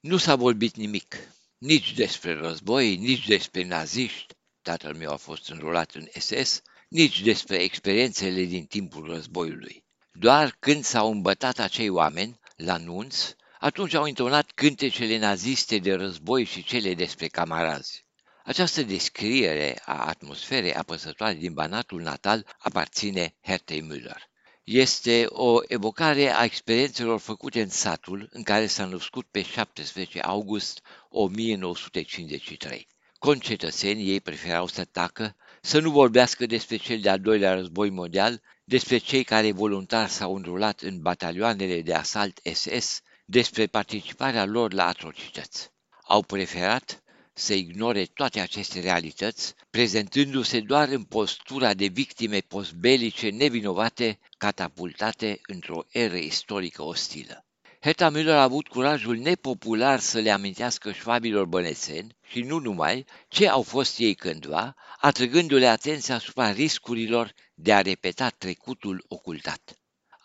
Nu s-a vorbit nimic, nici despre război, nici despre naziști, tatăl meu a fost înrolat în SS, nici despre experiențele din timpul războiului. Doar când s-au îmbătat acei oameni, la nunț, atunci au intonat cântecele naziste de război și cele despre camarazi. Această descriere a atmosferei apăsătoare din Banatul natal aparține Hertei Müller. Este o evocare a experiențelor făcute în satul în care s-a născut pe 17 august 1953. Concetățenii ei preferau să tacă, să nu vorbească despre cel de-al doilea război mondial, despre cei care voluntar s-au înrulat în batalioanele de asalt SS, despre participarea lor la atrocități. Au preferat să ignore toate aceste realități, prezentându-se doar în postura de victime postbelice nevinovate catapultate într-o eră istorică ostilă. Herta Müller a avut curajul nepopular să le amintească șvabilor bănețeni și nu numai ce au fost ei cândva, atrăgându-le atenția asupra riscurilor de a repeta trecutul ocultat.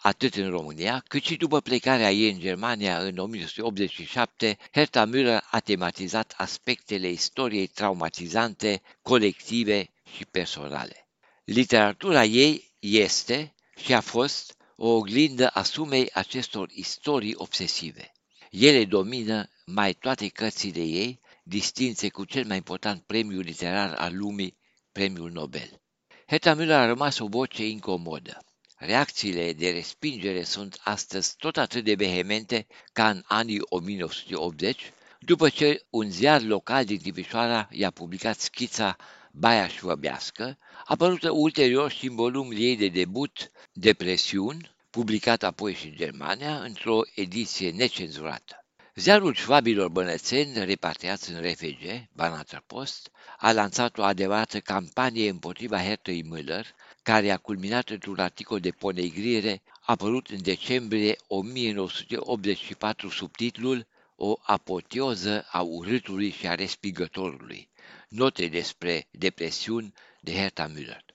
Atât în România, cât și după plecarea ei în Germania în 1987, Herta Müller a tematizat aspectele istoriei traumatizante, colective și personale. Literatura ei este și a fost o oglindă a sumei acestor istorii obsesive. Ele domină mai toate cărțile ei, distinse cu cel mai important premiu literar al lumii, premiul Nobel. Herta Müller a rămas o voce incomodă. Reacțiile de respingere sunt astăzi tot atât de vehemente ca în anii 1980, după ce un ziar local din Timișoara i-a publicat schița Baia Șvăbească, apărută ulterior și în volumul ei de debut Depresiuni, publicat apoi și în Germania, într-o ediție necenzurată. Ziarul șvabilor bănățeni, repatriați în RFG, Banater Post, a lansat o adevărată campanie împotriva Hertăi Müller, care a culminat într-un articol de ponegrire apărut în decembrie 1984 sub titlul O apoteoză a urâtului și a respigătorului. Note despre depresiuni de Herta Müller.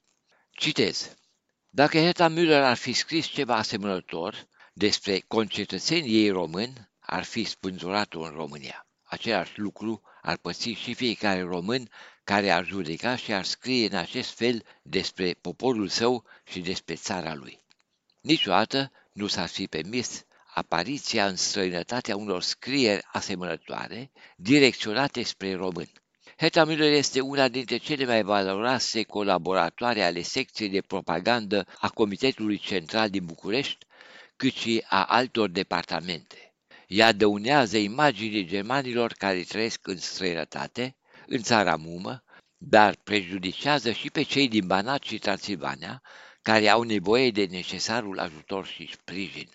Citez. Dacă Herta Müller ar fi scris ceva asemănător despre concetățenii ei români, ar fi spânzurat-o în România. Același lucru ar păți și fiecare român care ar judeca și ar scrie în acest fel despre poporul său și despre țara lui. Niciodată nu s-ar fi permis apariția în străinătatea unor scrieri asemănătoare direcționate spre români. Heta Müller este una dintre cele mai valoroase colaboratoare ale secției de propagandă a Comitetului Central din București, cât și a altor departamente. Ea dăunează imaginii germanilor care trăiesc în străinătate, în țara mumă, dar prejudicează și pe cei din Banat și Transilvania, care au nevoie de necesarul ajutor și sprijin.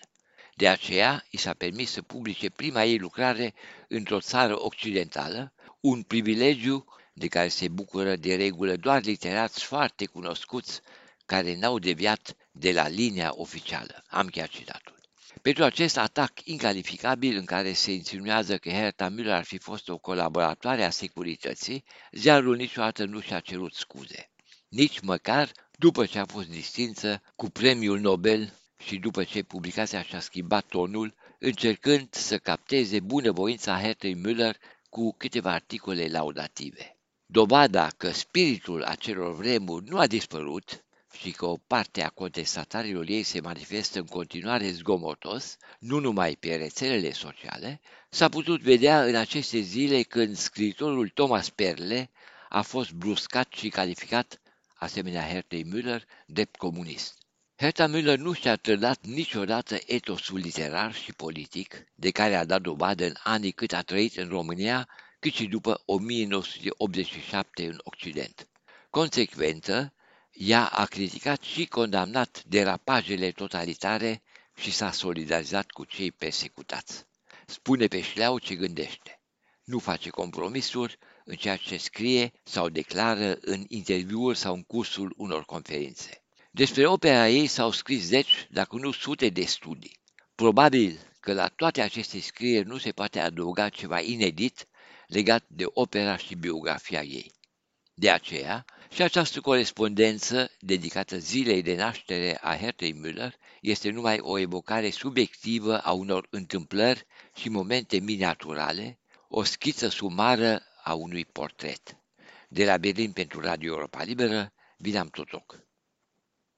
De aceea, i s-a permis să publice prima ei lucrare într-o țară occidentală, un privilegiu de care se bucură de regulă doar literați foarte cunoscuți care n-au deviat de la linia oficială. Am chiar citatul. Pentru acest atac incalificabil în care se insinuează că Herta Müller ar fi fost o colaboratoare a securității, ziarul niciodată nu și-a cerut scuze. Nici măcar după ce a fost distinsă cu premiul Nobel și după ce publicația și-a schimbat tonul, încercând să capteze bunăvoința Hertei Müller cu câteva articole laudative. Dovada că spiritul acelor vremuri nu a dispărut și că o parte a contestatarilor ei se manifestă în continuare zgomotos, nu numai pe rețelele sociale, s-a putut vedea în aceste zile când scriitorul Thomas Perle a fost bruscat și calificat, asemenea Hertei Müller, drept comunist. Herta Müller nu și-a trădat niciodată etosul literar și politic de care a dat dovadă în anii cât a trăit în România, cât și după 1987 în Occident. Consecventă, ea a criticat și condamnat derapajele totalitare și s-a solidarizat cu cei persecutați. Spune pe șleau ce gândește. Nu face compromisuri în ceea ce scrie sau declară în interviuri sau în cursul unor conferințe. Despre opera ei s-au scris zeci, dacă nu sute de studii. Probabil că la toate aceste scrieri nu se poate adăuga ceva inedit legat de opera și biografia ei. De aceea, Și această corespondență, dedicată zilei de naștere a Hertei Müller, este numai o evocare subiectivă a unor întâmplări și momente miniaturale, o schiță sumară a unui portret. De la Berlin pentru Radio Europa Liberă, Vinam Totoc.